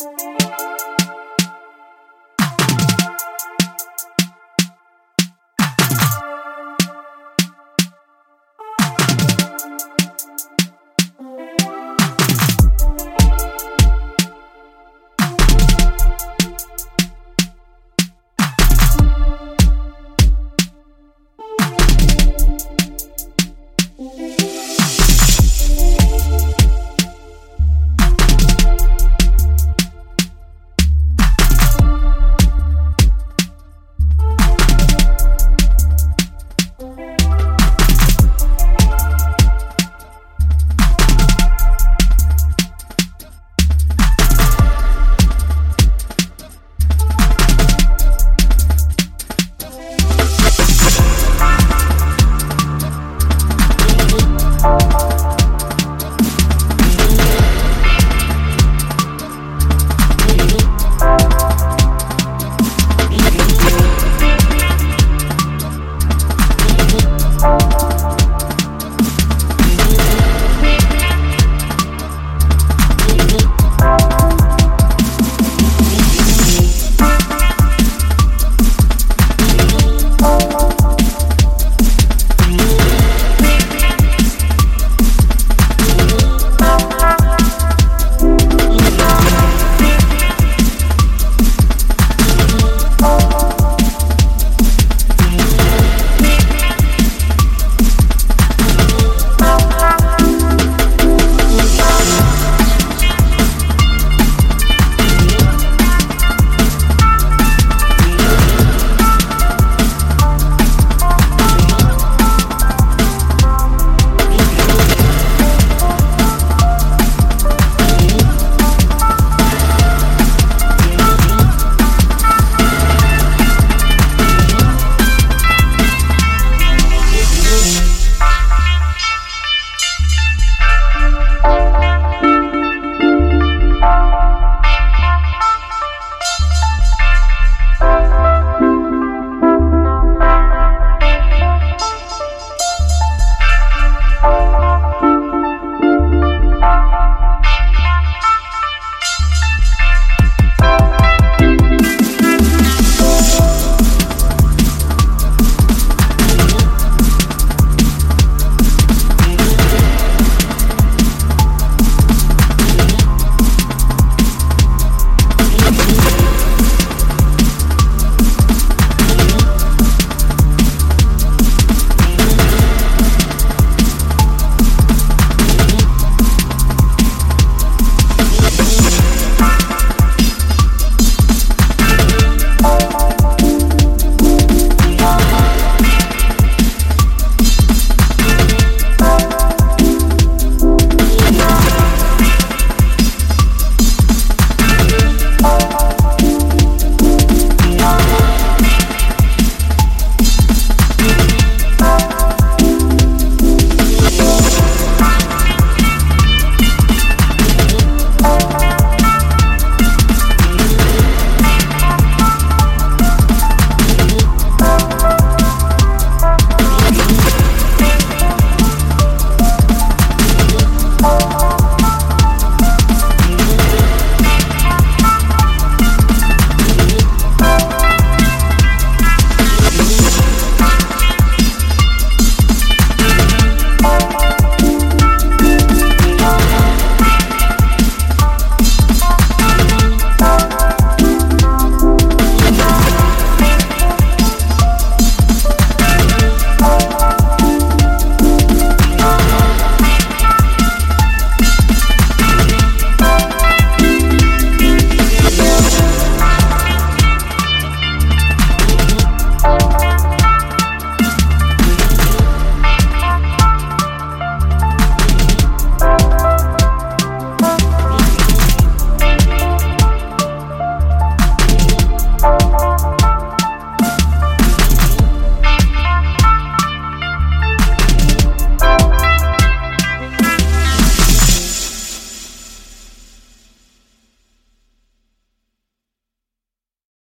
Música